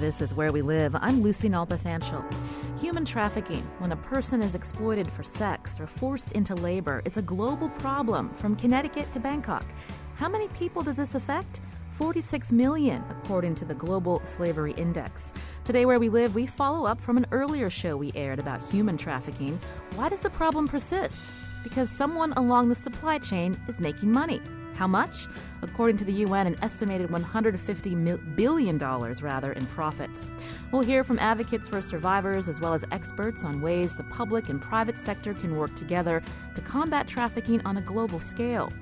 This is Where We Live. I'm Lucy Nalpathanchil. Human trafficking, when a person is exploited for sex or forced into labor, is a global problem from Connecticut to Bangkok. How many people does this affect? 46 million, according to the Global Slavery Index. Today, where we live, we follow up from an earlier show we aired about human trafficking. Why does the problem persist? Because someone along the supply chain is making money. How much? According to the UN, an estimated $150 billion rather in profits. We'll hear from advocates for survivors as well as experts on ways the public and private sector can work together to combat trafficking on a global scale.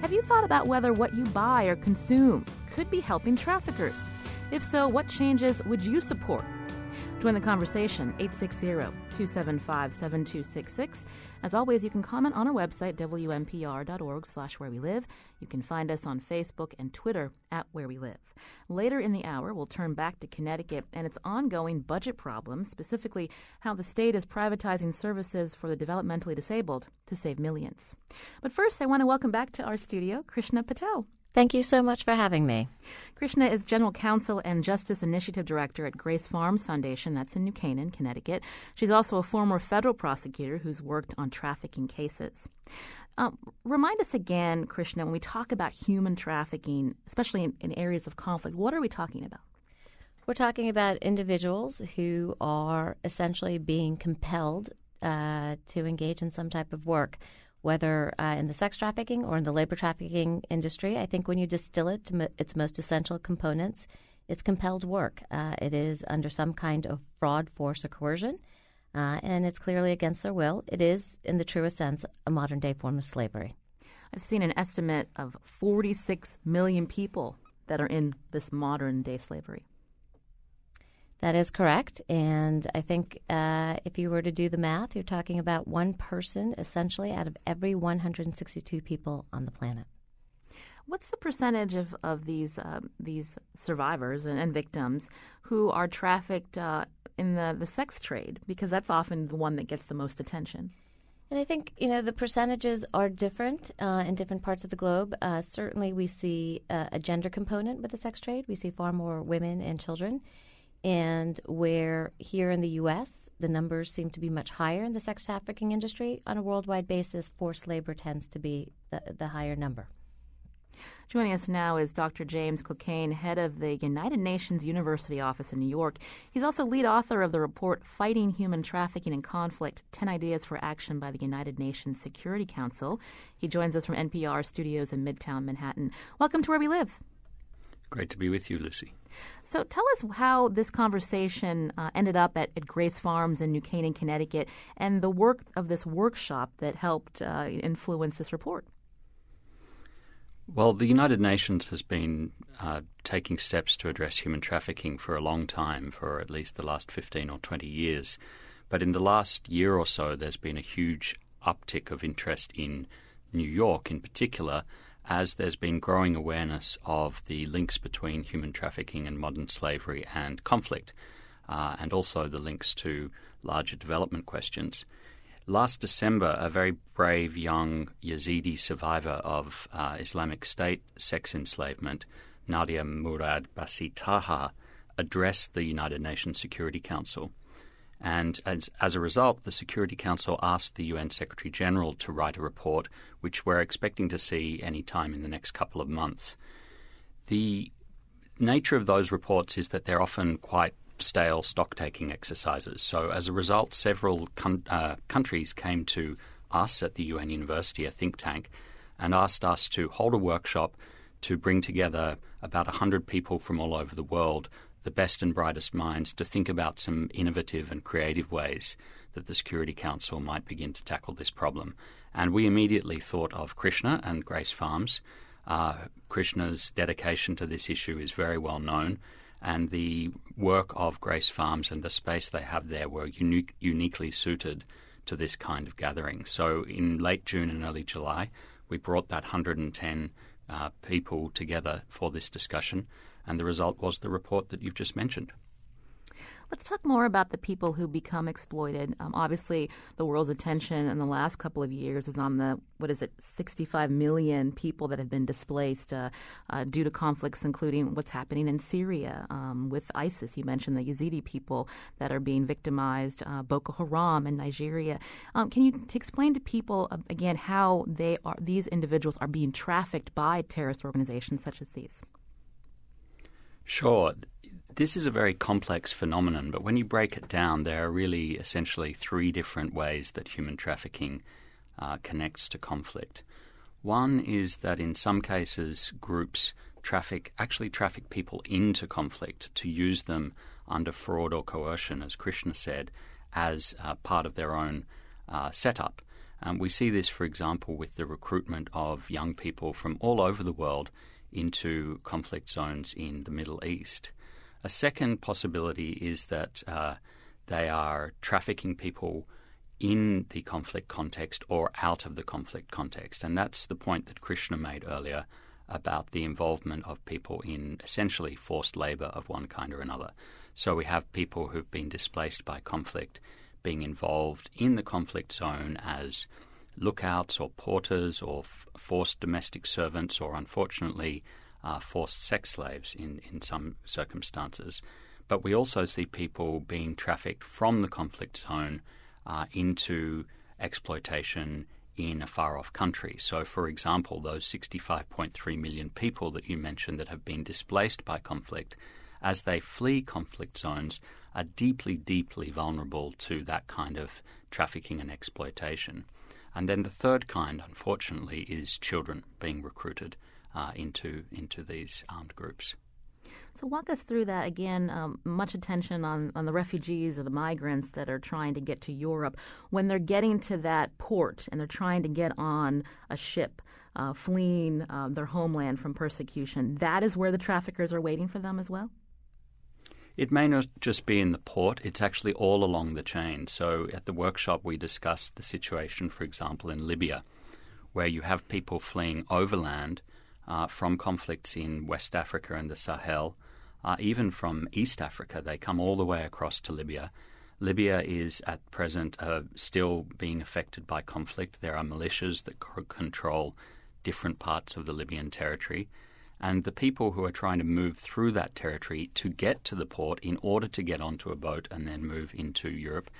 Have you thought about whether what you buy or consume could be helping traffickers? If so, what changes would you support? Join the conversation 860-275-7266. As always, you can comment on our website WNPR.org slash where we live. You can find us on Facebook and Twitter at where we live. Later in the hour, we'll turn back to Connecticut and its ongoing budget problems, specifically how the state is privatizing services for the developmentally disabled to save millions. But first, I want to welcome back to our studio Krishna Patel. Thank you so much for having me. Krishna is General Counsel and Justice Initiative Director at Grace Farms Foundation, that's in New Canaan, Connecticut. She's also a former federal prosecutor who's worked on trafficking cases. Um, remind us again, Krishna, when we talk about human trafficking, especially in, in areas of conflict, what are we talking about? We're talking about individuals who are essentially being compelled uh, to engage in some type of work whether uh, in the sex trafficking or in the labor trafficking industry. I think when you distill it to its most essential components, it's compelled work. Uh, it is under some kind of fraud, force, or coercion, uh, and it's clearly against their will. It is, in the truest sense, a modern day form of slavery. I've seen an estimate of 46 million people that are in this modern day slavery. That is correct. And I think uh, if you were to do the math, you're talking about one person essentially out of every 162 people on the planet. What's the percentage of, of these uh, these survivors and, and, victims who are trafficked uh, in the, the sex trade? Because that's often the one that gets the most attention. And I think you know the percentages are different uh, in different parts of the globe. Uh, certainly, we see uh, a gender component with the sex trade. We see far more women and children and where here in the U.S. the numbers seem to be much higher in the sex trafficking industry, on a worldwide basis, forced labor tends to be the, the higher number. Joining us now is Dr. James Cockayne, head of the United Nations University Office in New York. He's also lead author of the report Fighting Human Trafficking and Conflict 10 Ideas for Action by the United Nations Security Council. He joins us from NPR studios in Midtown Manhattan. Welcome to Where We Live. Great to be with you, Lucy. So tell us how this conversation uh, ended up at, at, Grace Farms in New Canaan, Connecticut, and the work of this workshop that helped uh, influence this report. Well, the United Nations has been uh, taking steps to address human trafficking for a long time, for at least the last 15 or 20 years. But in the last year or so, there's been a huge uptick of interest in New York in particular as there's been growing awareness of the links between human trafficking and modern slavery and conflict, uh, and also the links to larger development questions. Last December, a very brave young Yazidi survivor of uh, Islamic State sex enslavement, Nadia Murad Basee Taha, addressed the United Nations Security Council and as, as, a result, the Security Council asked the UN Secretary General to write a report, which we're expecting to see any time in the next couple of months. The nature of those reports is that they're often quite stale stock taking exercises. So, as a result, several uh, countries came to us at the UN University, a think tank, and asked us to hold a workshop to bring together about 100 people from all over the world the best and brightest minds to think about some innovative and creative ways that the Security Council might begin to tackle this problem. And we immediately thought of Krishna and Grace Farms. Uh, Krishna's dedication to this issue is very well known, And the work of Grace Farms and the space they have there were unique, uniquely suited to this kind of gathering. So in late June and early July, we brought that 110 uh, people together for this discussion, and the result was the report that you've just mentioned. Let's talk more about the people who become exploited. Um, obviously, the world's attention in the last couple of years is on the, what is it, 65 million people that have been displaced uh, uh, due to conflicts, including what's happening in Syria um, with ISIS. You mentioned the Yazidi people that are being victimized, uh, Boko Haram in Nigeria. Um, can you t- explain to people, uh, again, how they are, these individuals are being trafficked by terrorist organizations such as these? Sure. This is a very complex phenomenon, but when you break it down, there are really essentially three different ways that human trafficking uh, connects to conflict. One is that in some cases, groups traffic actually traffic people into conflict to use them under fraud or coercion, as Krishna said, as uh, part of their own uh, setup. Um, we see this, for example, with the recruitment of young people from all over the world into conflict zones in the Middle East. A second possibility is that uh, they are trafficking people in the conflict context or out of the conflict context. And that's the point that Krishna made earlier about the involvement of people in essentially forced labor of one kind or another. So we have people who've been displaced by conflict being involved in the conflict zone as lookouts or porters or f- forced domestic servants or unfortunately uh, forced sex slaves in, in some circumstances. But we also see people being trafficked from the conflict zone uh, into exploitation in a far off country. So, for example, those 65.3 million people that you mentioned that have been displaced by conflict, as they flee conflict zones, are deeply, deeply vulnerable to that kind of trafficking and exploitation. And then the third kind, unfortunately, is children being recruited uh, into into these armed groups. So walk us through that again. Um, much attention on, on the refugees or the migrants that are trying to get to Europe. When they're getting to that port and they're trying to get on a ship, uh, fleeing uh, their homeland from persecution, that is where the traffickers are waiting for them as well. It may not just be in the port, it's actually all along the chain. So at the workshop, we discussed the situation, for example, in Libya, where you have people fleeing overland uh, from conflicts in West Africa and the Sahel, uh, even from East Africa. They come all the way across to Libya. Libya is at present uh, still being affected by conflict. There are militias that c- control different parts of the Libyan territory. And the people who are trying to move through that territory to get to the port in order to get onto a boat and then move into Europe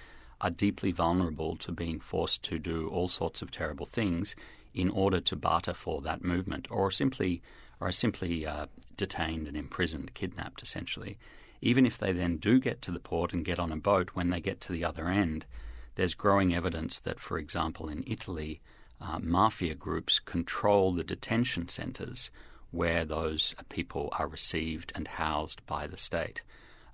are deeply vulnerable to being forced to do all sorts of terrible things in order to barter for that movement, or simply, or are simply uh, detained and imprisoned, kidnapped essentially. Even if they then do get to the port and get on a boat, when they get to the other end, there's growing evidence that, for example, in Italy, uh, mafia groups control the detention centres where those people are received and housed by the state.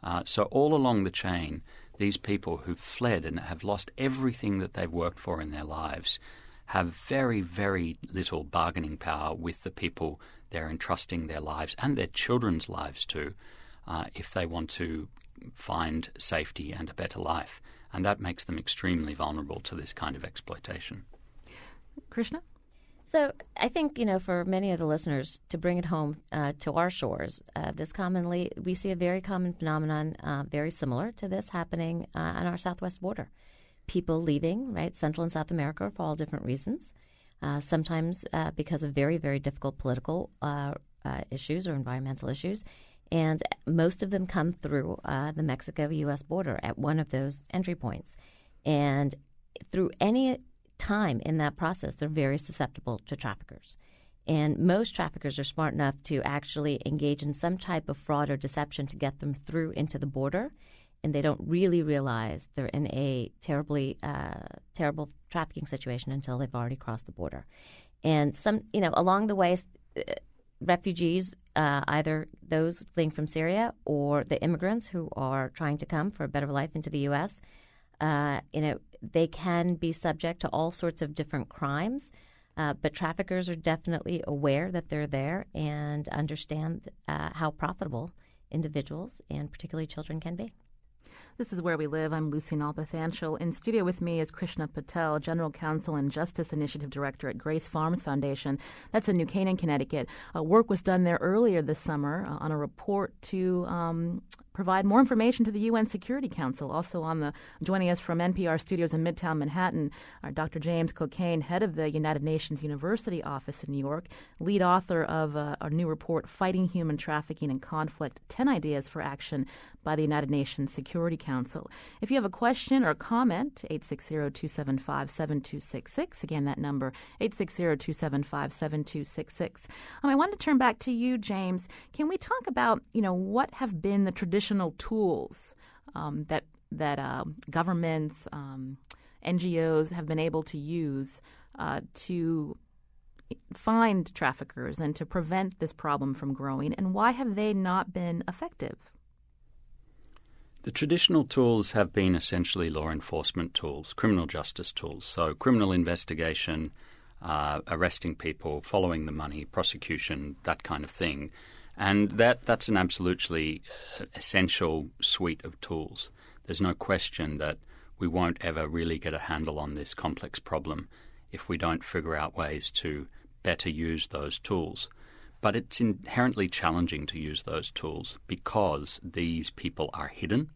Uh, so, all along the chain, these people who've fled and have lost everything that they've worked for in their lives have very, very little bargaining power with the people they're entrusting their lives and their children's lives to uh, if they want to find safety and a better life. And that makes them extremely vulnerable to this kind of exploitation. Krishna? So I think you know for many of the listeners to bring it home uh, to our shores, uh, this commonly we see a very common phenomenon, uh, very similar to this happening uh, on our southwest border people leaving, right, Central and South America for all different reasons. Uh, sometimes uh, because of very, very difficult political issues or environmental issues. And most of them come through the Mexico US border at one of those entry points. And through any time in that process, they're very susceptible to traffickers. And most traffickers are smart enough to actually engage in some type of fraud or deception to get them through into the border and they don't really realize they're in a terribly uh, terrible trafficking situation until they've already crossed the border. And some, you know, along the way, uh, refugees, uh, either those fleeing from Syria or the immigrants who are trying to come for a better life into the U.S., uh, you know, they can be subject to all sorts of different crimes. Uh, but traffickers are definitely aware that they're there and understand uh, how profitable individuals and particularly children can be. This is Where We Live. I'm Lucy Nalpathanchil. In studio with me is Krishna Patel, General Counsel and Justice Initiative Director at Grace Farms Foundation. That's in New Canaan, Connecticut. Uh, work was done there earlier this summer uh, on a report to um, provide more information to the UN Security Council. Also on the joining us from NPR studios in Midtown Manhattan, are Dr. James Cockayne, head of the United Nations University office in New York, lead author of uh, our new report, Fighting Human Trafficking and Conflict: Ten Ideas for Action by the United Nations Security Council. If you have a question or a comment, 860-275-7266. Again, that number 860-275-7266. Um, I want to turn back to you, James. Can we talk about you know what have been the traditional traditional tools um, that that uh, governments, um, NGOs have been able to use uh, to find traffickers and to prevent this problem from growing, and why have they not been effective? The traditional tools have been essentially law enforcement tools, criminal justice tools. So, criminal investigation, uh, arresting people, following the money, prosecution, that kind of thing. And that, that's an absolutely uh, essential suite of tools. There's no question that we won't ever really get a handle on this complex problem if we don't figure out ways to better use those tools. But it's inherently challenging to use those tools because these people are hidden.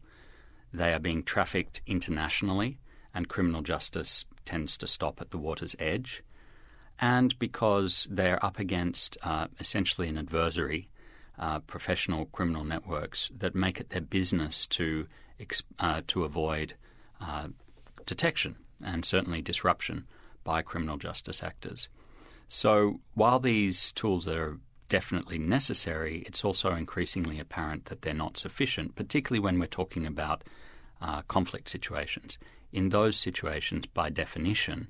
They are being trafficked internationally, and criminal justice tends to stop at the water's edge. And because they're up against uh, essentially an adversary uh, professional criminal networks that make it their business to uh, to avoid uh, detection and certainly disruption by criminal justice actors. So while these tools are definitely necessary, it's also increasingly apparent that they're not sufficient, particularly when we're talking about uh, conflict situations. In those situations, by definition,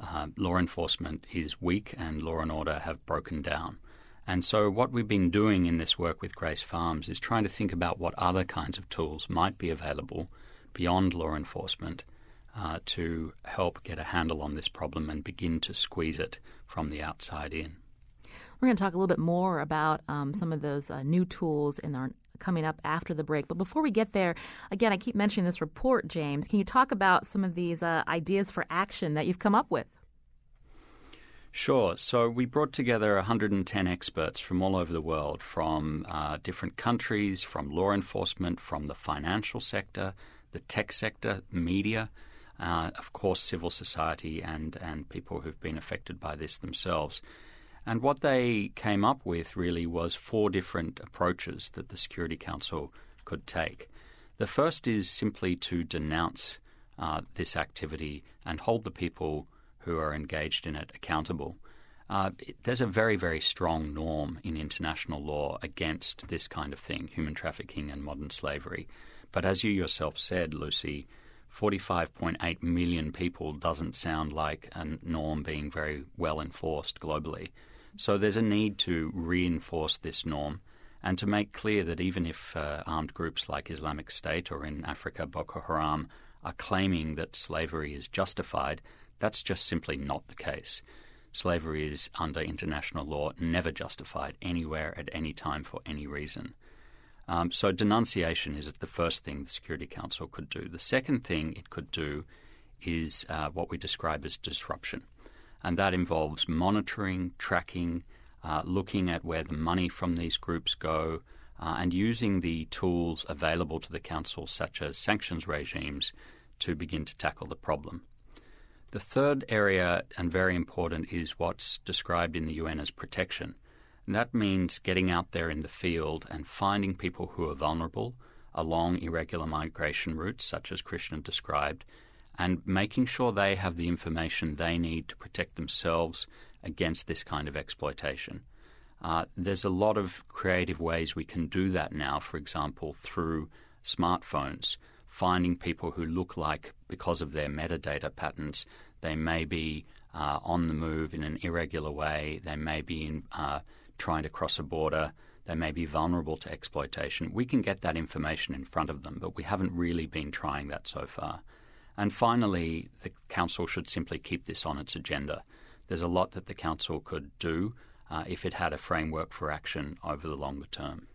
uh, law enforcement is weak and law and order have broken down. And so, what we've been doing in this work with Grace Farms is trying to think about what other kinds of tools might be available beyond law enforcement uh, to help get a handle on this problem and begin to squeeze it from the outside in. We're going to talk a little bit more about um, some of those uh, new tools in our coming up after the break. But before we get there, again, I keep mentioning this report, James. Can you talk about some of these uh, ideas for action that you've come up with? Sure. So we brought together 110 experts from all over the world, from uh, different countries, from law enforcement, from the financial sector, the tech sector, media, uh, of course, civil society, and, and people who've been affected by this themselves. And what they came up with really was four different approaches that the Security Council could take. The first is simply to denounce uh, this activity and hold the people who are engaged in it accountable. Uh, there's a very, very strong norm in international law against this kind of thing, human trafficking and modern slavery. But as you yourself said, Lucy, 45.8 million people doesn't sound like a norm being very well enforced globally. So there's a need to reinforce this norm and to make clear that even if uh, armed groups like Islamic State or in Africa Boko Haram are claiming that slavery is justified, that's just simply not the case. Slavery is, under international law, never justified anywhere at any time for any reason. Um, so, denunciation is the first thing the Security Council could do. The second thing it could do is uh, what we describe as disruption. And that involves monitoring, tracking, uh, looking at where the money from these groups go, uh, and using the tools available to the Council, such as sanctions regimes, to begin to tackle the problem. The third area, and very important, is what's described in the UN as protection. And that means getting out there in the field and finding people who are vulnerable along irregular migration routes, such as Krishna described, and making sure they have the information they need to protect themselves against this kind of exploitation. Uh, there's a lot of creative ways we can do that now, for example, through smartphones finding people who look like, because of their metadata patterns, they may be uh, on the move in an irregular way, they may be in, uh, trying to cross a border, they may be vulnerable to exploitation. We can get that information in front of them, but we haven't really been trying that so far. And finally, the Council should simply keep this on its agenda. There's a lot that the Council could do uh, if it had a framework for action over the longer term.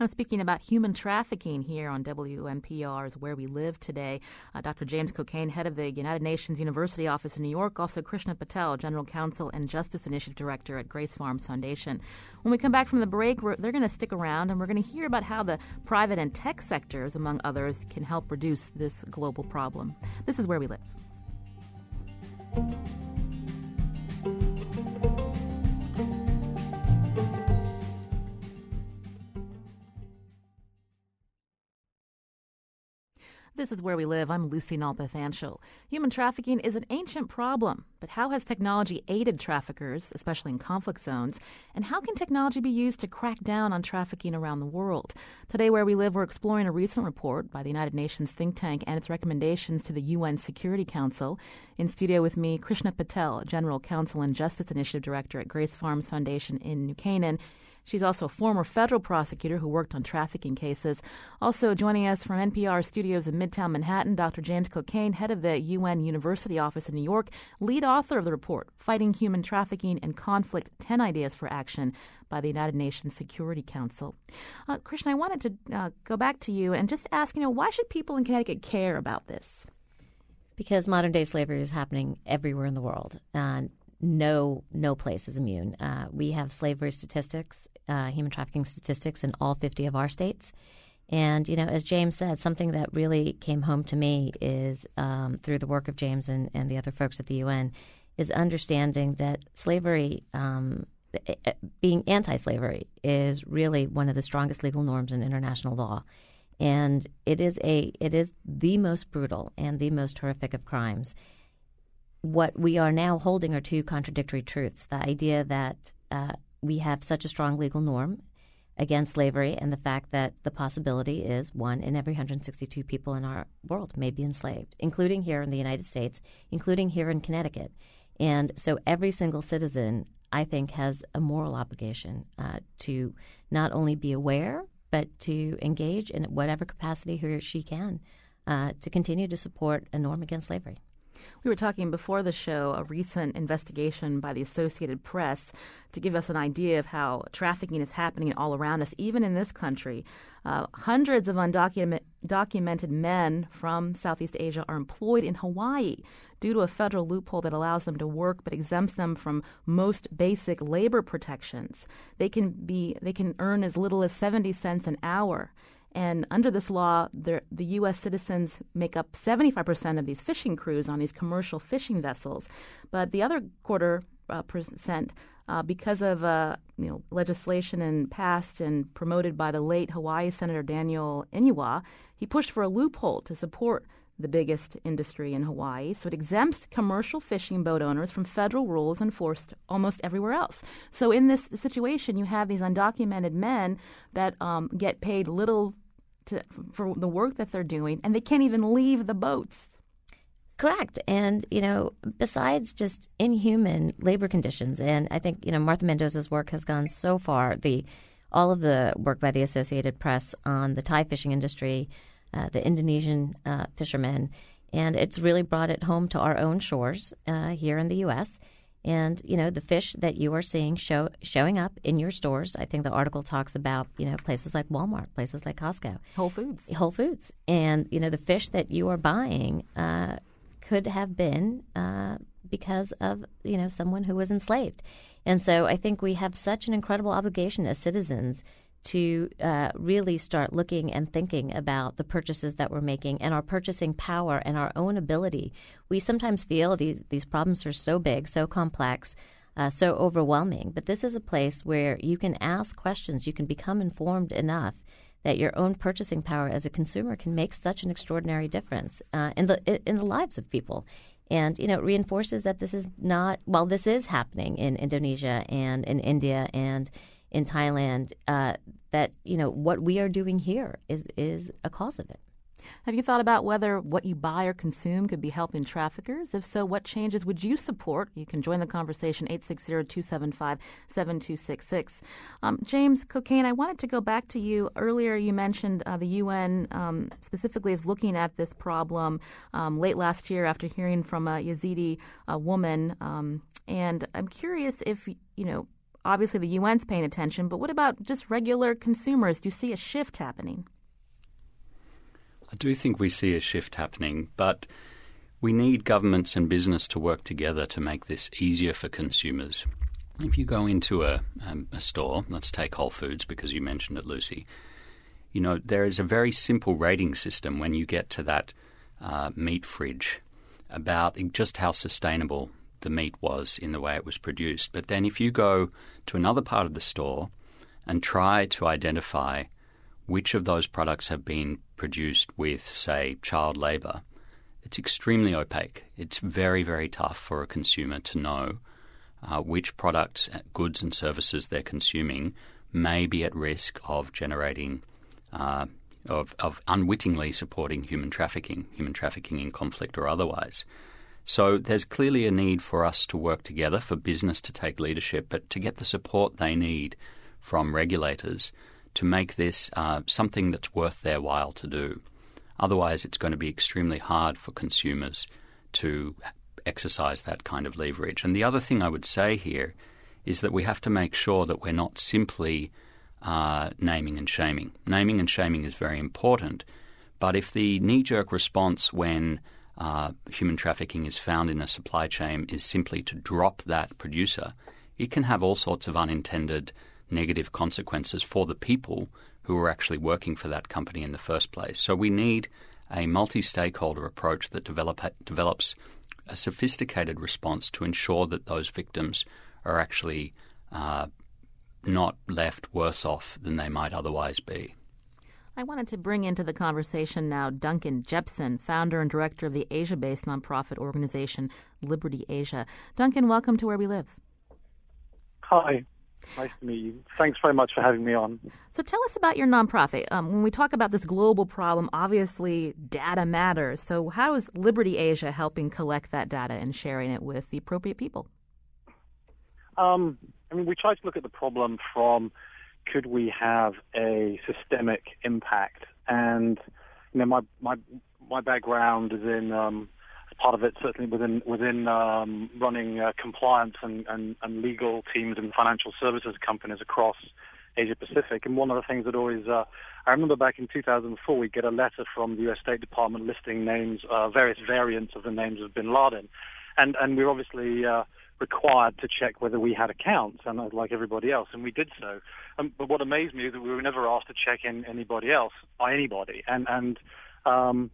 I'm speaking about human trafficking here on WNPR's Where We Live today. Uh, Dr. James Cockayne, head of the United Nations University Office in New York, also Krishna Patel, General Counsel and Justice Initiative Director at Grace Farms Foundation. When we come back from the break, they're going to stick around and we're going to hear about how the private and tech sectors, among others, can help reduce this global problem. This is Where We Live. This is Where We Live. I'm Lucy Nalpathanchil. Human trafficking is an ancient problem, but how has technology aided traffickers, especially in conflict zones? And how can technology be used to crack down on trafficking around the world? Today, Where We Live, we're exploring a recent report by the United Nations think tank and its recommendations to the UN Security Council. In studio with me, Krishna Patel, General Counsel and Justice Initiative Director at Grace Farms Foundation in New Canaan. She's also a former federal prosecutor who worked on trafficking cases. Also joining us from NPR studios in Midtown Manhattan, Dr. James Cockayne, head of the UN University Office in New York, lead author of the report, Fighting Human Trafficking and Conflict 10 Ideas for Action by the United Nations Security Council. Uh, Krishna, I wanted to uh, go back to you and just ask, you know, why should people in Connecticut care about this? Because modern day slavery is happening everywhere in the world. And no no place is immune. Uh, we have slavery statistics, uh, human trafficking statistics in all 50 of our states. And, you know, as James said, something that really came home to me is um, through the work of James and, and the other folks at the UN is understanding that slavery, um, eh, eh, being anti slavery, is really one of the strongest legal norms in international law. And it is a it is the most brutal and the most horrific of crimes what we are now holding are two contradictory truths the idea that uh, we have such a strong legal norm against slavery and the fact that the possibility is one in every 162 people in our world may be enslaved, including here in the United States, including here in Connecticut. And so every single citizen, I think, has a moral obligation uh, to not only be aware, but to engage in whatever capacity he or she can uh, to continue to support a norm against slavery. We were talking before the show a recent investigation by the Associated Press to give us an idea of how trafficking is happening all around us, even in this country. Uh, hundreds of undocumented men from Southeast Asia are employed in Hawaii due to a federal loophole that allows them to work but exempts them from most basic labor protections. They can be they can earn as little as 70 cents an hour. And under this law, the U.S. citizens make up 75% of these fishing crews on these commercial fishing vessels. But the other quarter uh, percent, uh, because of uh, you know legislation and passed and promoted by the late Hawaii Senator Daniel Inouye, he pushed for a loophole to support the biggest industry in Hawaii. So it exempts commercial fishing boat owners from federal rules enforced almost everywhere else. So in this situation, you have these undocumented men that um, get paid little to, for the work that they're doing, and they can't even leave the boats. Correct. And, you know, besides just inhuman labor conditions, and I think, you know, Martha Mendoza's work has gone so far, the all of the work by the Associated Press on the Thai fishing industry, uh, the Indonesian uh, fishermen, and it's really brought it home to our own shores uh, here in the U.S. And you know the fish that you are seeing show, showing up in your stores. I think the article talks about you know places like Walmart, places like Costco, Whole Foods, Whole Foods, and you know the fish that you are buying uh, could have been uh, because of you know someone who was enslaved. And so I think we have such an incredible obligation as citizens to uh, really start looking and thinking about the purchases that we're making and our purchasing power and our own ability. We sometimes feel these these problems are so big, so complex, uh, so overwhelming. But this is a place where you can ask questions, you can become informed enough that your own purchasing power as a consumer can make such an extraordinary difference uh, in the in the lives of people. And you know, it reinforces that this is not well. This is happening in Indonesia and in India and in Thailand, uh, that you know what we are doing here is is a cause of it. Have you thought about whether what you buy or consume could be helping traffickers? If so, what changes would you support? You can join the conversation 860-275-7266. Um, James Cockayne, I wanted to go back to you. Earlier you mentioned uh, the UN um, specifically is looking at this problem um, late last year after hearing from a Yazidi uh, woman. Um, and I'm curious if, you know, obviously the UN's paying attention, but what about just regular consumers? Do you see a shift happening? I do think we see a shift happening, but we need governments and business to work together to make this easier for consumers. If you go into a, um, a store, let's take Whole Foods because you mentioned it, Lucy, you know, there is a very simple rating system when you get to that uh, meat fridge about just how sustainable the meat was in the way it was produced. But then if you go to another part of the store and try to identify which of those products have been produced with, say, child labour, it's extremely opaque. It's very, very tough for a consumer to know uh, which products, goods, and services they're consuming may be at risk of generating, uh, of, of unwittingly supporting human trafficking, human trafficking in conflict or otherwise. So there's clearly a need for us to work together, for business to take leadership, but to get the support they need from regulators to make this uh, something that's worth their while to do. Otherwise, it's going to be extremely hard for consumers to exercise that kind of leverage. And the other thing I would say here is that we have to make sure that we're not simply uh, naming and shaming. Naming and shaming is very important, but if the knee jerk response when uh, human trafficking is found in a supply chain is simply to drop that producer, it can have all sorts of unintended negative consequences for the people who are actually working for that company in the first place. So we need a multi stakeholder approach that develop, develops a sophisticated response to ensure that those victims are actually uh, not left worse off than they might otherwise be. I wanted to bring into the conversation now Duncan Jepson, founder and director of the Asia based nonprofit organization Liberty Asia. Duncan, welcome to Where We Live. Hi. Nice to meet you. Thanks very much for having me on. So, tell us about your nonprofit. Um, when we talk about this global problem, obviously data matters. So, how is Liberty Asia helping collect that data and sharing it with the appropriate people? Um, I mean, we try to look at the problem from could we have a systemic impact? And you know, my my my background is in um, part of it certainly within within um, running uh, compliance and, and, and, legal teams and financial services companies across Asia Pacific. And one of the things that always uh, I remember back in 2004, we get a letter from the U.S. State Department listing names, uh, various variants of the names of Bin Laden, and and we're obviously uh, required to check whether we had accounts, and uh, like everybody else, and we did so. Um, but what amazed me is that we were never asked to check in anybody else by anybody, and and um,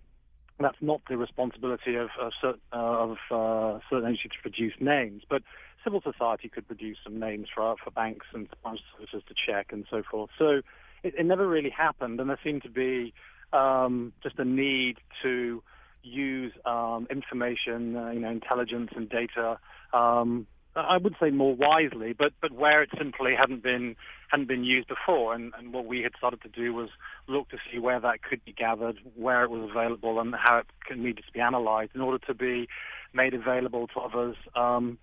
that's not the responsibility of, of, uh, of uh, certain agencies to produce names, but civil society could produce some names for for banks and services to check and so forth. So it, it never really happened, and there seemed to be um, just a need to use um, information, uh, you know, intelligence and data um, I would say more wisely, but but where it simply hadn't been hadn't been used before, and, and what we had started to do was look to see where that could be gathered, where it was available, and how it needed to be analysed in order to be made available to others um,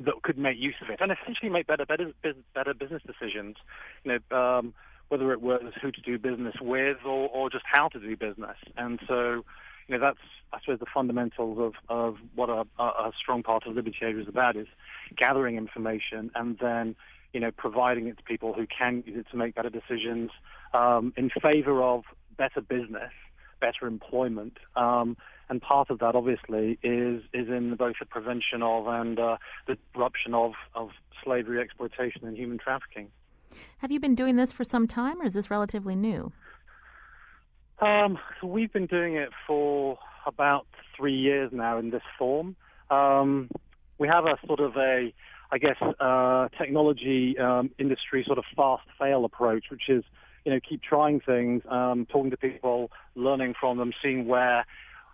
that could make use of it, and essentially make better better better business decisions. You know. Um, whether it was who to do business with or, or just how to do business. And so, you know, that's I suppose the fundamentals of, of what a, a strong part of Liberty Asia is about is gathering information and then you know providing it to people who can use it to make better decisions um, in favor of better business, better employment. Um, and part of that, obviously, is is in both the prevention of and uh, the disruption of, of slavery, exploitation, and human trafficking. Have you been doing this for some time, or is this relatively new? Um, we've been doing it for about three years now in this form. Um, we have a sort of a, I guess, uh, technology um, industry sort of fast fail approach, which is, you know, keep trying things, um, talking to people, learning from them, seeing where,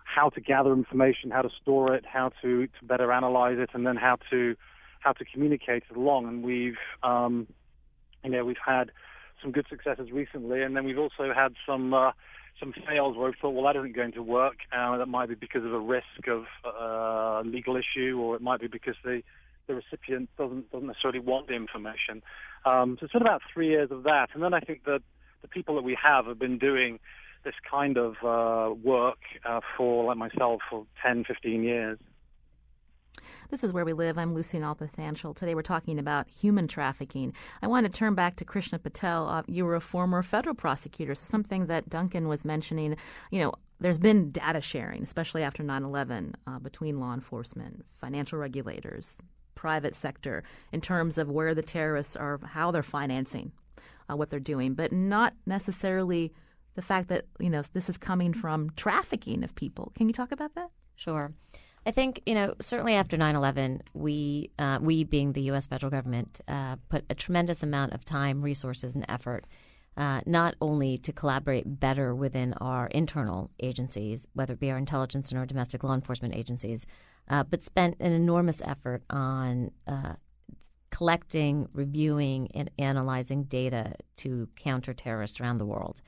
how to gather information, how to store it, how to, to better analyze it, and then how to how to communicate it along. And we've, um, you know, we've had some good successes recently, and then we've also had some. Uh, some fails where we thought, well, that isn't going to work. Uh, that might be because of a risk of uh, legal issue, or it might be because the the recipient doesn't doesn't necessarily want the information. Um, so it's been about three years of that, and then I think that the people that we have have been doing this kind of uh, work uh, for, like myself, for 10, 15 years. This is Where We Live. I'm Lucy Nalpathanchil. Today we're talking about human trafficking. I want to turn back to Krishna Patel. Uh, you were a former federal prosecutor, so something that Duncan was mentioning, you know, there's been data sharing, especially after 9 11, uh, between law enforcement, financial regulators, private sector, in terms of where the terrorists are, how they're financing uh, what they're doing, but not necessarily the fact that, you know, this is coming from trafficking of people. Can you talk about that? Sure. I think you know certainly after 9/11, we uh, we being the U.S. federal government uh, put a tremendous amount of time, resources, and effort. Uh, not only to collaborate better within our internal agencies, whether it be our intelligence and our domestic law enforcement agencies, uh, but spent an enormous effort on uh, collecting, reviewing, and analyzing data to counter terrorists around the world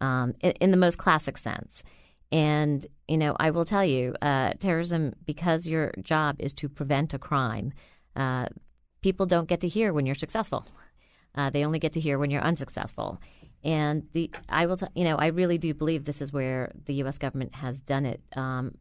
um, in, in the most classic sense. And, you know, I will tell you, uh, terrorism, because your job is to prevent a crime, uh, people don't get to hear when you're successful. Uh, they only get to hear when you're unsuccessful. And the I will, t- you know, I really do believe this is where the U.S. government has done it um,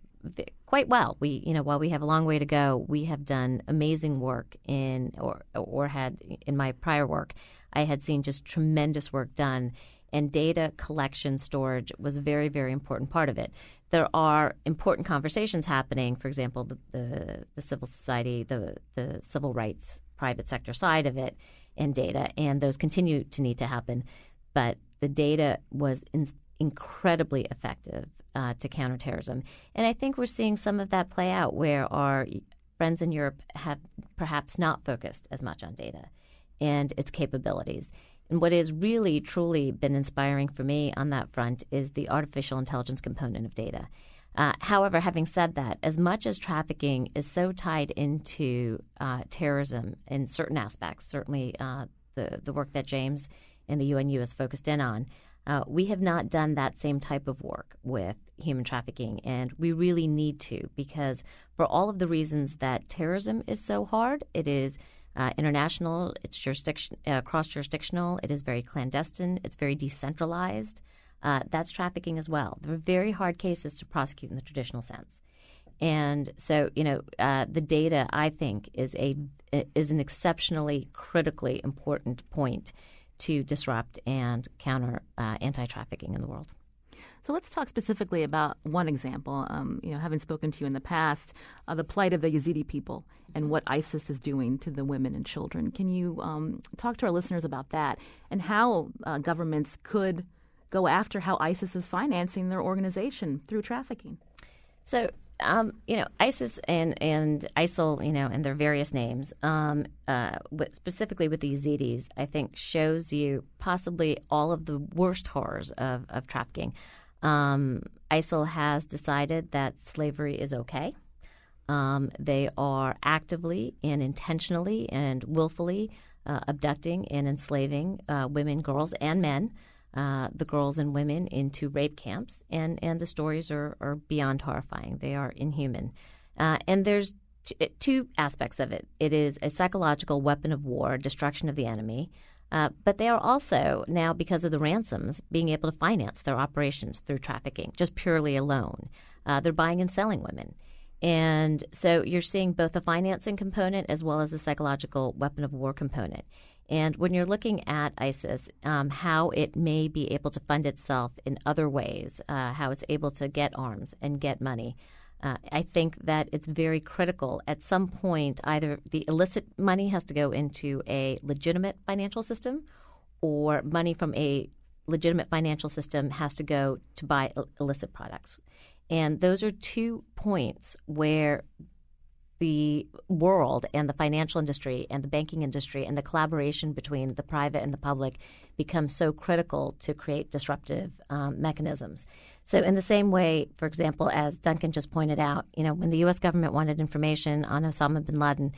quite well. We, you know, while we have a long way to go, we have done amazing work in, or or had in my prior work, I had seen just tremendous work done and data collection storage was a very, very important part of it. There are important conversations happening, for example, the, the, the civil society, the, the civil rights, private sector side of it, and data, and those continue to need to happen. But the data was in, incredibly effective uh, to counterterrorism. And I think we're seeing some of that play out where our friends in Europe have perhaps not focused as much on data and its capabilities. And what has really, truly been inspiring for me on that front is the artificial intelligence component of data. Uh, however, having said that, as much as trafficking is so tied into uh, terrorism in certain aspects, certainly uh, the, the work that James and the UNU has focused in on, uh, we have not done that same type of work with human trafficking, and we really need to because for all of the reasons that terrorism is so hard, it is – uh, international, it's jurisdiction, uh, cross jurisdictional, it is very clandestine, it's very decentralized. Uh, that's trafficking as well. They're very hard cases to prosecute in the traditional sense. And so, you know, uh, the data I think is a is an exceptionally critically important point to disrupt and counter uh, anti trafficking in the world. So let's talk specifically about one example. Um, you know, having spoken to you in the past, uh, the plight of the Yazidi people and what ISIS is doing to the women and children. Can you um, talk to our listeners about that and how uh, governments could go after how ISIS is financing their organization through trafficking? So um, you know, ISIS and, and ISIL, you know, and their various names, um, uh, specifically with the Yazidis, I think shows you possibly all of the worst horrors of, of trafficking. Um, ISIL has decided that slavery is okay. Um, they are actively and intentionally and willfully uh, abducting and enslaving uh, women, girls, and men, uh, the girls and women into rape camps. And, and the stories are, are beyond horrifying. They are inhuman. Uh, and there's t- two aspects of it it is a psychological weapon of war, destruction of the enemy. Uh, but they are also now, because of the ransoms, being able to finance their operations through trafficking, just purely alone. Uh, they're buying and selling women. And so you're seeing both the financing component as well as the psychological weapon of war component. And when you're looking at ISIS, um, how it may be able to fund itself in other ways, uh, how it's able to get arms and get money, uh, I think that it's very critical. At some point, either the illicit money has to go into a legitimate financial system, or money from a legitimate financial system has to go to buy illicit products. And those are two points where the world and the financial industry and the banking industry and the collaboration between the private and the public becomes so critical to create disruptive um, mechanisms. So, in the same way, for example, as Duncan just pointed out, you know, when the U.S. government wanted information on Osama bin Laden,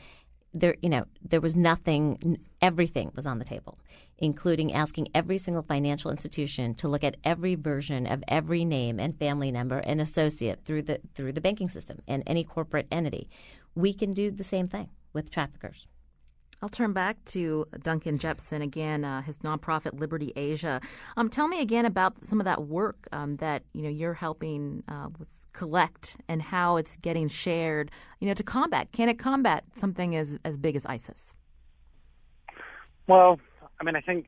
there, you know, there was nothing. Everything was on the table, including asking every single financial institution to look at every version of every name and family member and associate through the through the banking system and any corporate entity we can do the same thing with traffickers. I'll turn back to Duncan Jepson again, uh, his nonprofit Liberty Asia. Um, tell me again about some of that work um, that you know you're helping uh, with collect and how it's getting shared, you know, to combat? Can it combat something as, as big as ISIS? Well, I mean, I think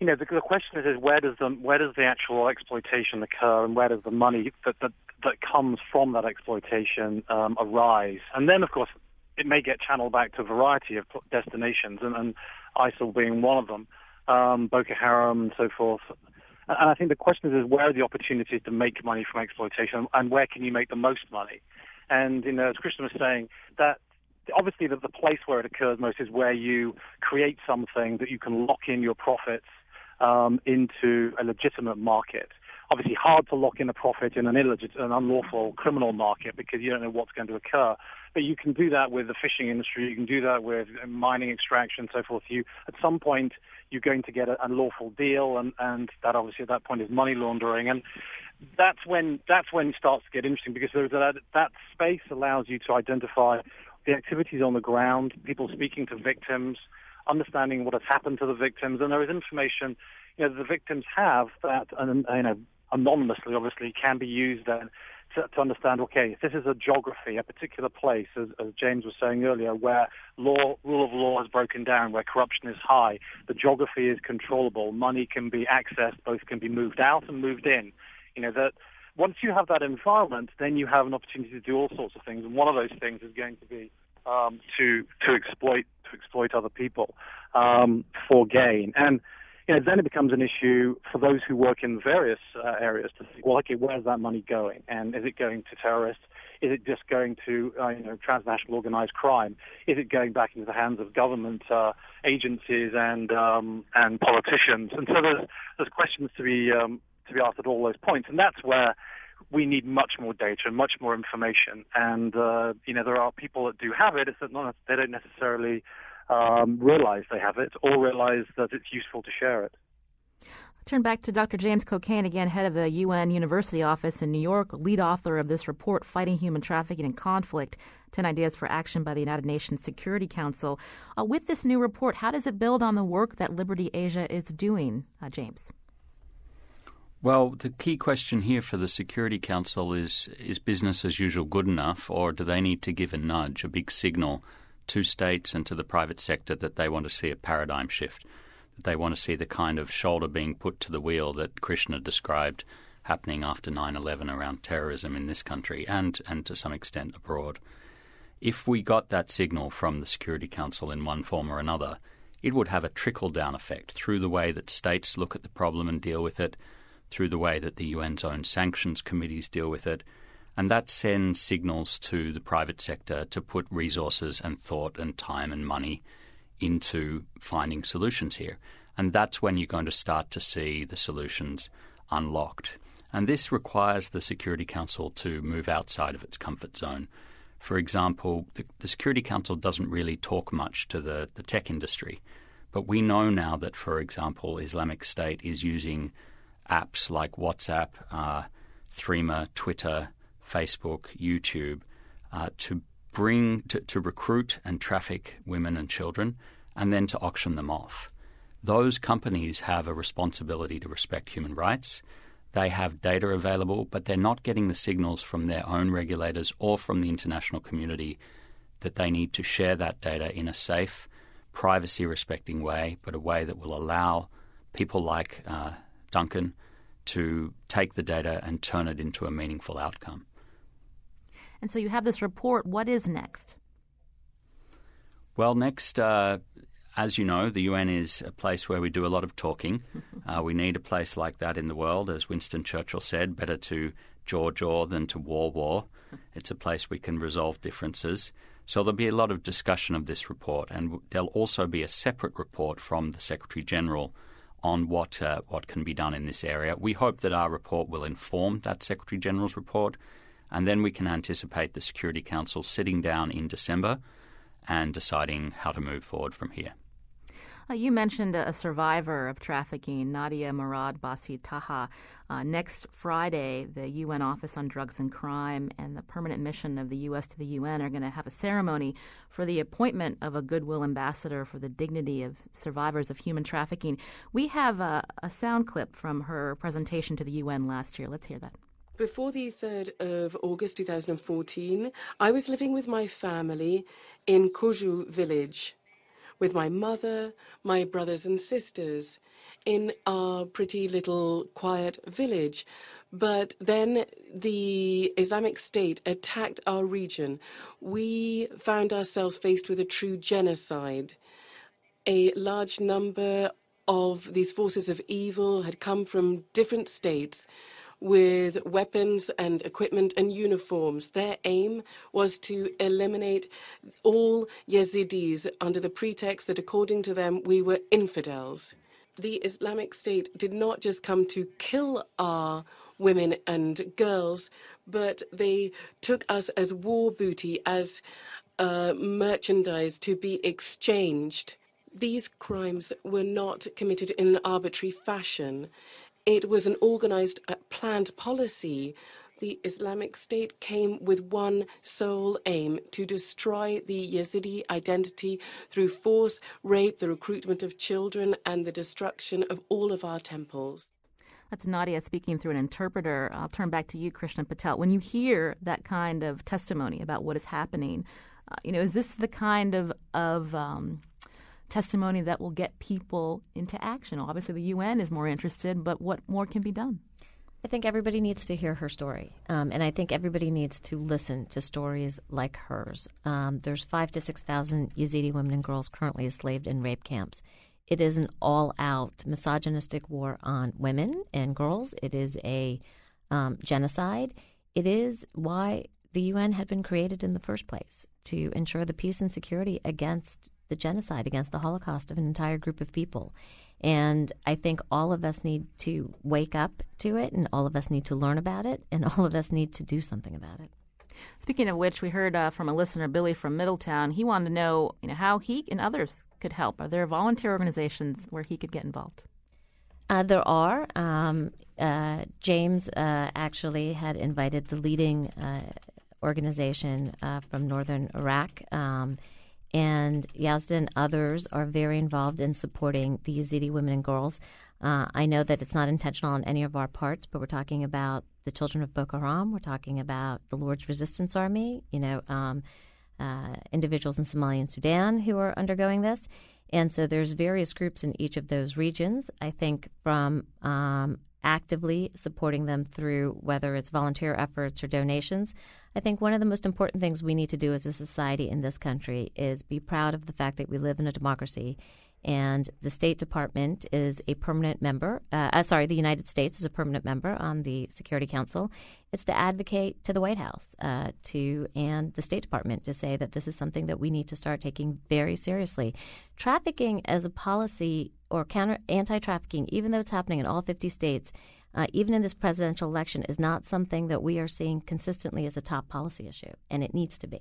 you know the, the question is, is where does the where does the actual exploitation occur, and where does the money that that, that comes from that exploitation um, arise? And then, of course, it may get channeled back to a variety of destinations, and, and ISIL being one of them, um, Boko Haram, and so forth. And I think the question is, where are the opportunities to make money from exploitation, and where can you make the most money? And you know, as Krishna was saying, that obviously the, the place where it occurs most is where you create something that you can lock in your profits um, into a legitimate market. Obviously, hard to lock in a profit in an illegitimate, an unlawful criminal market because you don't know what's going to occur. But you can do that with the fishing industry. You can do that with mining extraction, so forth. You at some point you're going to get an unlawful deal, and, and that obviously at that point is money laundering, and that's when that's when it starts to get interesting because that that space allows you to identify the activities on the ground, people speaking to victims, understanding what has happened to the victims, and there is information you know the victims have that, and you know anonymously, obviously, can be used then to, to, understand. Okay, if this is a geography, a particular place, as, as James was saying earlier, where law, rule of law has broken down, where corruption is high, the geography is controllable, money can be accessed, both can be moved out and moved in. You know that once you have that environment, then you have an opportunity to do all sorts of things, and one of those things is going to be um, to to exploit to exploit other people um, for gain. And you know, then it becomes an issue for those who work in various uh, areas to think, well, okay, where's that money going? And is it going to terrorists? Is it just going to uh, you know transnational organized crime? Is it going back into the hands of government uh, agencies and um, and politicians? And so there's there's questions to be um, to be asked at all those points, and that's where we need much more data and much more information. And uh, you know, there are people that do have it. It's that not, they don't necessarily um, realize they have it or realize that it's useful to share it. Turn back to Dr. James Cockayne, again, head of the UN University Office in New York, lead author of this report, Fighting Human Trafficking and Conflict 10 Ideas for Action by the United Nations Security Council. Uh, with this new report, how does it build on the work that Liberty Asia is doing, uh, James? Well, the key question here for the Security Council is is business as usual good enough, or do they need to give a nudge, a big signal to states and to the private sector that they want to see a paradigm shift, that they want to see the kind of shoulder being put to the wheel that Krishna described happening after 9 11 around terrorism in this country and, and to some extent abroad? If we got that signal from the Security Council in one form or another, it would have a trickle down effect through the way that states look at the problem and deal with it through the way that the UN's own sanctions committees deal with it. And that sends signals to the private sector to put resources and thought and time and money into finding solutions here. And that's when you're going to start to see the solutions unlocked. And this requires the Security Council to move outside of its comfort zone. For example, the, the Security Council doesn't really talk much to the, the tech industry. But we know now that, for example, Islamic State is using apps like WhatsApp, uh, Threema, Twitter, Facebook, YouTube uh, to bring to, to recruit and traffic women and children, and then to auction them off. Those companies have a responsibility to respect human rights. They have data available, but they're not getting the signals from their own regulators or from the international community that they need to share that data in a safe, privacy respecting way, but a way that will allow people like uh, Duncan to take the data and turn it into a meaningful outcome. And so you have this report. What is next? Well, next, uh, as you know, the UN is a place where we do a lot of talking. uh, we need a place like that in the world. As Winston Churchill said, better to jaw jaw than to war war. It's a place we can resolve differences. So there'll be a lot of discussion of this report, and there'll also be a separate report from the Secretary General on what uh, what can be done in this area. We hope that our report will inform that Secretary General's report, and then we can anticipate the Security Council sitting down in December and deciding how to move forward from here. Uh, you mentioned a survivor of trafficking, Nadia Murad Basee Taha. Uh, next Friday, the UN Office on Drugs and Crime and the permanent mission of the U.S. to the UN are going to have a ceremony for the appointment of a goodwill ambassador for the dignity of survivors of human trafficking. We have a, a sound clip from her presentation to the UN last year. Let's hear that. Before the 3rd of August 2014, I was living with my family in Koju village with my mother, my brothers and sisters in our pretty little quiet village. But then the Islamic State attacked our region. We found ourselves faced with a true genocide. A large number of these forces of evil had come from different states with weapons and equipment and uniforms. Their aim was to eliminate all Yazidis under the pretext that, according to them, we were infidels. The Islamic State did not just come to kill our women and girls, but they took us as war booty, as uh, merchandise to be exchanged. These crimes were not committed in an arbitrary fashion. It was an organized, uh, planned policy. The Islamic State came with one sole aim to destroy the Yazidi identity through force, rape, the recruitment of children, and the destruction of all of our temples. That's Nadia speaking through an interpreter. I'll turn back to you, Krishna Patel. When you hear that kind of testimony about what is happening, uh, you know, is this the kind of of um, testimony that will get people into action. Obviously, the UN is more interested, but what more can be done? I think everybody needs to hear her story, um, and I think everybody needs to listen to stories like hers. Um, there's five to six thousand Yazidi women and girls currently enslaved in rape camps. It is an all-out misogynistic war on women and girls. It is a um, genocide. It is why the UN had been created in the first place to ensure the peace and security against the genocide against the Holocaust of an entire group of people. And I think all of us need to wake up to it, and all of us need to learn about it, and all of us need to do something about it. Speaking of which, we heard uh, from a listener, Billy from Middletown. He wanted to know, you know, how he and others could help. Are there volunteer organizations where he could get involved? Uh, there are. Um, uh, James uh, actually had invited the leading uh, organization uh, from northern Iraq. Um, and Yazda and others are very involved in supporting the Yazidi women and girls. Uh, I know that it's not intentional on any of our parts, but we're talking about the children of Boko Haram. We're talking about the Lord's Resistance Army. You know, um, uh, individuals in Somalia and Sudan who are undergoing this, and so there's various groups in each of those regions. I think from um, actively supporting them through whether it's volunteer efforts or donations. I think one of the most important things we need to do as a society in this country is be proud of the fact that we live in a democracy and the State Department is a permanent member. Uh, uh, sorry, the United States is a permanent member on the Security Council. It's to advocate to the White House uh, to and the State Department to say that this is something that we need to start taking very seriously. Trafficking as a policy or counter anti-trafficking, even though it's happening in all 50 states, uh, even in this presidential election, is not something that we are seeing consistently as a top policy issue, and it needs to be.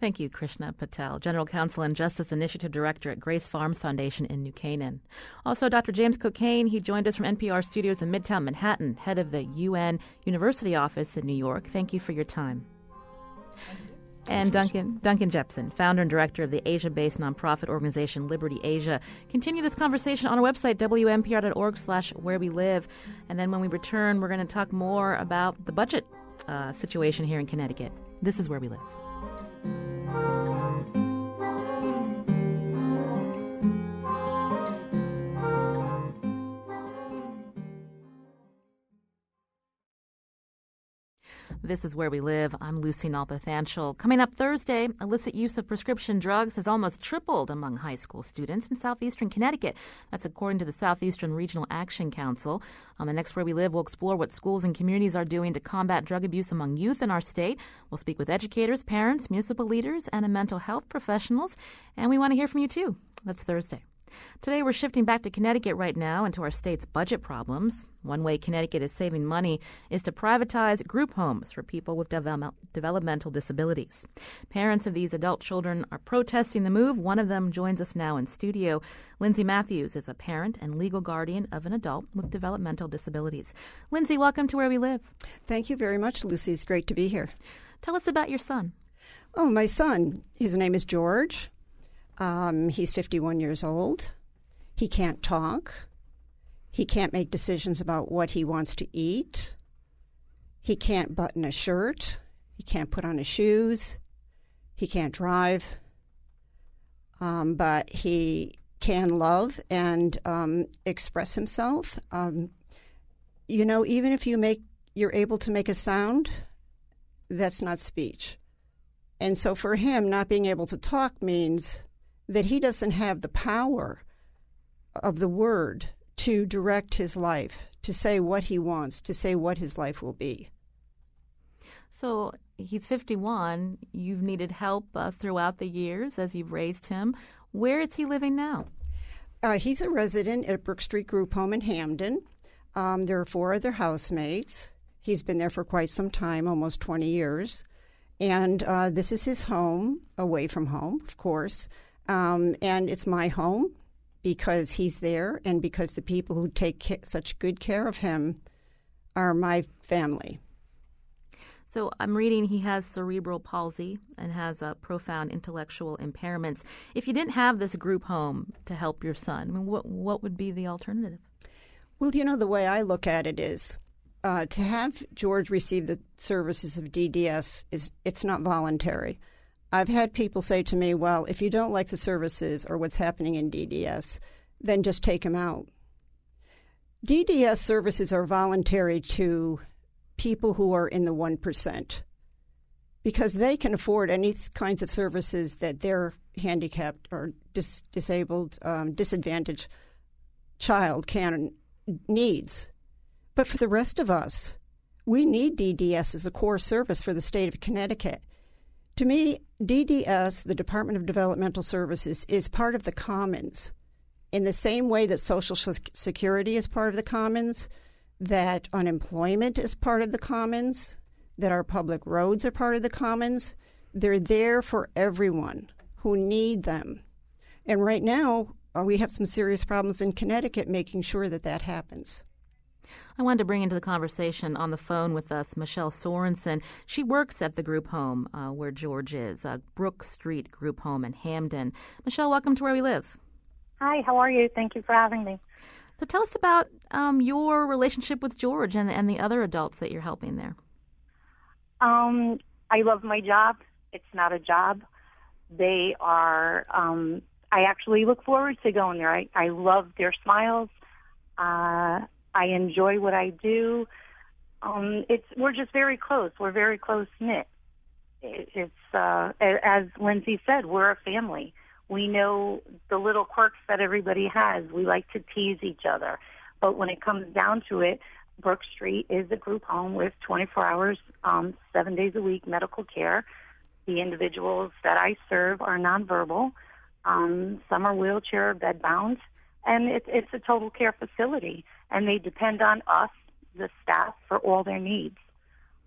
Thank you, Krishna Patel, General Counsel and Justice Initiative Director at Grace Farms Foundation in New Canaan. Also, Dr. James Cockayne, he joined us from NPR studios in Midtown Manhattan, head of the UN University office in New York. Thank you for your time. And Duncan Duncan Jepson, founder and director of the Asia-based nonprofit organization Liberty Asia. Continue this conversation on our website, wnpr.org slash where we live. And then when we return, we're going to talk more about the budget uh, situation here in Connecticut. This is where we live. Thank you. This is Where We Live. I'm Lucy Nalpathanchil. Coming up Thursday, illicit use of prescription drugs has almost tripled among high school students in southeastern Connecticut. That's according to the Southeastern Regional Action Council. On the next Where We Live, we'll explore what schools and communities are doing to combat drug abuse among youth in our state. We'll speak with educators, parents, municipal leaders, and mental health professionals. And we want to hear from you too. That's Thursday. Today, we're shifting back to Connecticut right now and to our state's budget problems. One way Connecticut is saving money is to privatize group homes for people with develop- developmental disabilities. Parents of these adult children are protesting the move. One of them joins us now in studio. Lindsay Matthews is a parent and legal guardian of an adult with developmental disabilities. Lindsay, welcome to Where We Live. Thank you very much, Lucy. It's great to be here. Tell us about your son. Oh, my son. His name is George. Um, he's 51 years old. He can't talk. He can't make decisions about what he wants to eat. He can't button a shirt. He can't put on his shoes. He can't drive. Um, but he can love and um, express himself. Um, you know, even if you make you're able to make a sound, that's not speech. And so for him, not being able to talk means that he doesn't have the power of the word to direct his life, to say what he wants, to say what his life will be. So he's 51. You've needed help uh, throughout the years as you've raised him. Where is he living now? Uh, he's a resident at Brook Street Group Home in Hamden. Um, there are four other housemates. He's been there for quite some time, almost 20 years. And uh, this is his home, away from home, of course. Um, and it's my home because he's there and because the people who take ca- such good care of him are my family. So I'm reading he has cerebral palsy and has uh, profound intellectual impairments. If you didn't have this group home to help your son, I mean, what what would be the alternative? Well, you know the way I look at it is uh, to have George receive the services of DDS is it's not voluntary. I've had people say to me, "Well, if you don't like the services or what's happening in DDS, then just take them out." DDS services are voluntary to people who are in the 1% because they can afford any kinds of services that their handicapped or dis- disabled, um, disadvantaged child can needs. But for the rest of us, we need DDS as a core service for the state of Connecticut. To me, DDS, the Department of Developmental Services, is part of the commons. In the same way that Social Security is part of the commons, that unemployment is part of the commons, that our public roads are part of the commons, they're there for everyone who need them. And right now, uh, we have some serious problems in Connecticut making sure that that happens. I wanted to bring into the conversation on the phone with us Michelle Sorensen. She works at the group home uh, where George is, uh, Brook Street Group Home in Hamden. Michelle, welcome to Where We Live. Hi, how are you? Thank you for having me. So tell us about um, your relationship with George and, and the other adults that you're helping there. Um, I love my job. It's not a job. They are, um, I actually look forward to going there. I, I love their smiles. Uh, I enjoy what I do. Um, it's we're just very close. We're very close knit. It, it's uh, as Lindsay said, we're a family. We know the little quirks that everybody has. We like to tease each other, but when it comes down to it, Brook Street is a group home with 24 hours, um, seven days a week medical care. The individuals that I serve are nonverbal. Um, some are wheelchair bedbound, and it, it's a total care facility and they depend on us, the staff, for all their needs.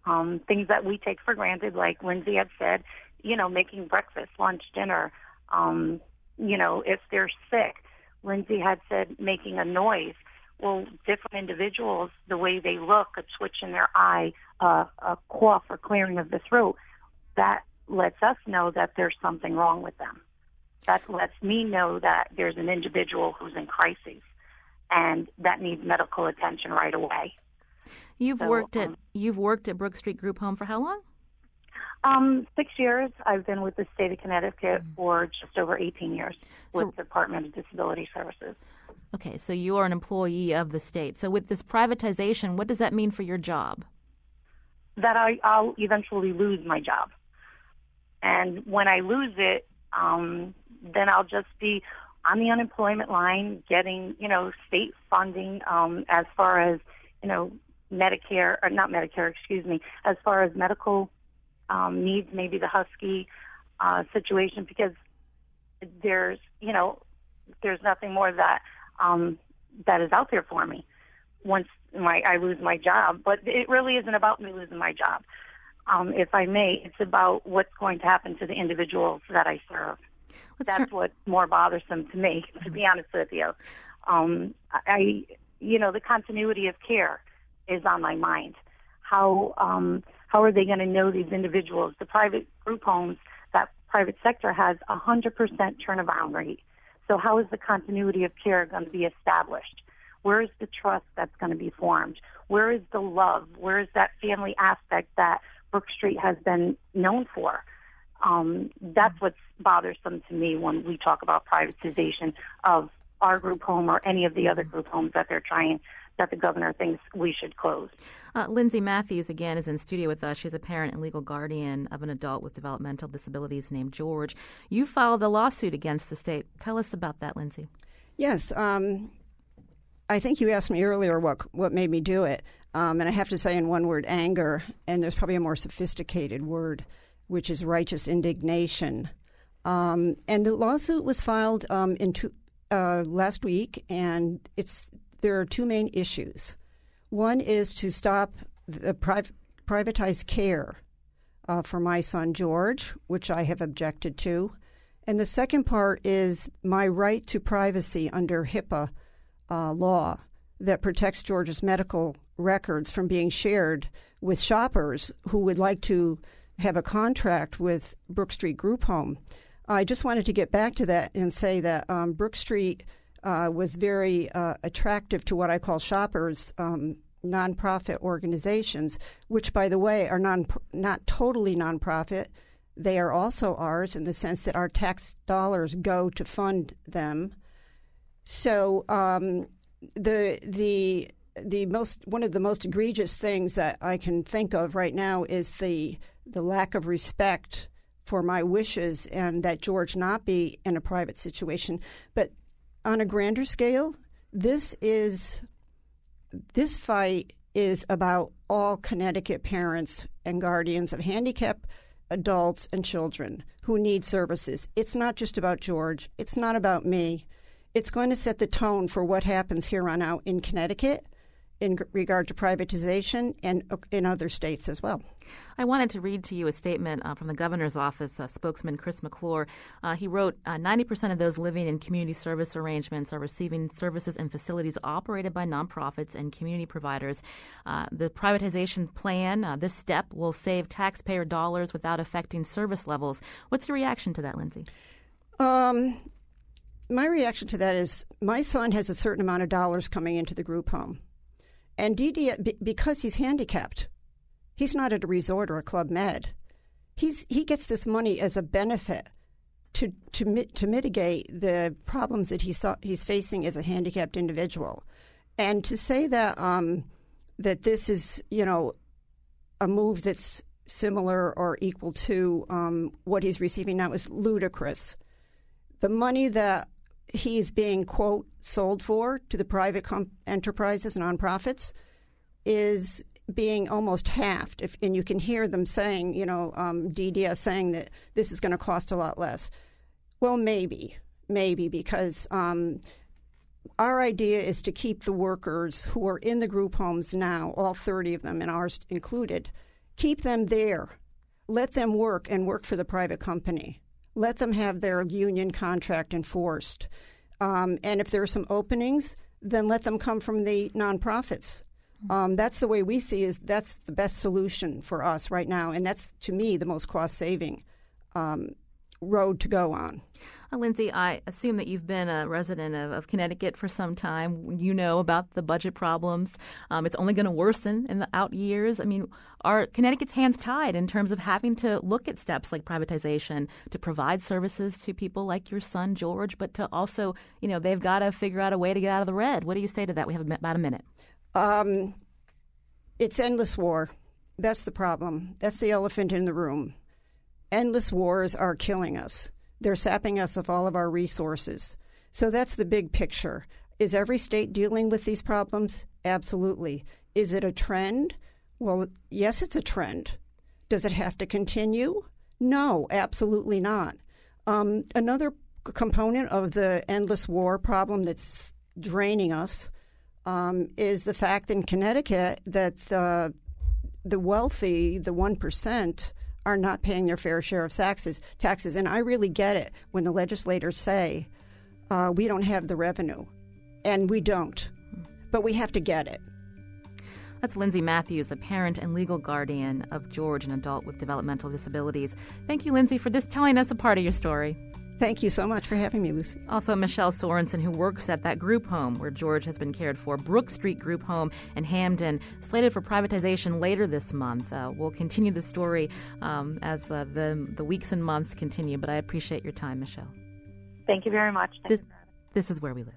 Um, things that we take for granted, like Lindsay had said, you know, making breakfast, lunch, dinner. Um, you know, if they're sick, Lindsay had said making a noise. Well, different individuals, the way they look, a twitch in their eye, uh, a cough or clearing of the throat, that lets us know that there's something wrong with them. That lets me know that there's an individual who's in crisis and that needs medical attention right away. You've so, worked at um, you've worked at Brook Street Group Home for how long? Um, six years. I've been with the state of Connecticut mm-hmm. for just over 18 years so, with the Department of Disability Services. Okay, so you are an employee of the state. So with this privatization, what does that mean for your job? That I, I'll eventually lose my job, and when I lose it, um, then I'll just be on the unemployment line getting, you know, state funding um, as far as, you know, Medicare, or not Medicare, excuse me, as far as medical um, needs, maybe the Husky uh, situation, because there's, you know, there's nothing more that um, that is out there for me once my I lose my job. But it really isn't about me losing my job. Um, if I may, it's about what's going to happen to the individuals that I serve. Let's That's what's more bothersome to me, to be honest with you. Um, I, you know, the continuity of care is on my mind. How um, how are they going to know these individuals? The private group homes, that private sector has a hundred percent turnaround rate. So how is the continuity of care going to be established? Where is the trust that's going to be formed? Where is the love? Where is that family aspect that Brook Street has been known for? Um, that's what's bothersome to me when we talk about privatization of our group home or any of the other group homes that they're trying that the governor thinks we should close. Uh, Lindsay Matthews, again, is in studio with us. She's a parent and legal guardian of an adult with developmental disabilities named George. You filed a lawsuit against the state. Tell us about that, Lindsay. Yes. Um, I think you asked me earlier what, what made me do it. Um, and I have to say, in one word, anger. And there's probably a more sophisticated word, which is righteous indignation. Um, and the lawsuit was filed um, in two, uh, last week, and it's there are two main issues. One is to stop the priv- privatized care uh, for my son George, which I have objected to. And the second part is my right to privacy under HIPAA uh, law that protects George's medical records from being shared with shoppers who would like to have a contract with Brook Street Group Home. I just wanted to get back to that and say that um, Brook Street uh, was very uh, attractive to what I call shoppers. Um, nonprofit organizations, which, by the way, are non not totally nonprofit. They are also ours in the sense that our tax dollars go to fund them. So um, the the the most one of the most egregious things that I can think of right now is the the lack of respect for my wishes and that George not be in a private situation. But on a grander scale, this is this fight is about all Connecticut parents and guardians of handicapped adults and children who need services. It's not just about George. It's not about me. It's going to set the tone for what happens here on out in Connecticut in regard to privatization and uh, in other states as well. I wanted to read to you a statement uh, from the governor's office uh, spokesman Chris McClure. Uh, he wrote, "90% uh, of those living in community service arrangements are receiving services and facilities operated by nonprofits and community providers. Uh, the privatization plan, this step, will save taxpayer dollars without affecting service levels." What's your reaction to that, Lindsay? Um, my reaction to that is my son has a certain amount of dollars coming into the group home. And DD, because he's handicapped, he's not at a resort or a club med. He's he gets this money as a benefit to to to mitigate the problems that he's he's facing as a handicapped individual, and to say that um, that this is you know a move that's similar or equal to um, what he's receiving now is ludicrous. The money that he's being quote sold for to the private com- enterprises nonprofits is being almost halved. If, and you can hear them saying you know um, dds saying that this is going to cost a lot less. Well maybe maybe because um, our idea is to keep the workers who are in the group homes now all 30 of them and ours included keep them there. Let them work and work for the private company let them have their union contract enforced. Um, and if there are some openings, then let them come from the nonprofits. Um, that's the way we see is that's the best solution for us right now, and that's to me the most cost saving um, road to go on. Uh, Lindsay, I assume that you've been a resident of, of, Connecticut for some time. You know about the budget problems. Um, it's only going to worsen in the out years. I mean, are Connecticut's hands tied in terms of having to look at steps like privatization to provide services to people like your son George, but to also, you know, they've got to figure out a way to get out of the red. What do you say to that? We have about a minute. Um, it's endless war. That's the problem. That's the elephant in the room. Endless wars are killing us. They're sapping us of all of our resources. So that's the big picture. Is every state dealing with these problems? Absolutely. Is it a trend? Well, yes, it's a trend. Does it have to continue? No, absolutely not. Um, another component of the endless war problem that's draining us um, is the fact in Connecticut that the, the wealthy, the 1%, are not paying their fair share of taxes. Taxes, and I really get it when the legislators say uh, we don't have the revenue, and we don't, but we have to get it. That's Lindsay Matthews, a parent and legal guardian of George, an adult with developmental disabilities. Thank you, Lindsay, for just telling us a part of your story. Thank you so much for having me, Lucy. Also, Michelle Sorensen, who works at that group home where George has been cared for, Brook Street Group Home in Hamden, slated for privatization later this month. Uh, we'll continue the story um, as uh, the, the weeks and months continue, but I appreciate your time, Michelle. Thank you very much. This, this is where we live.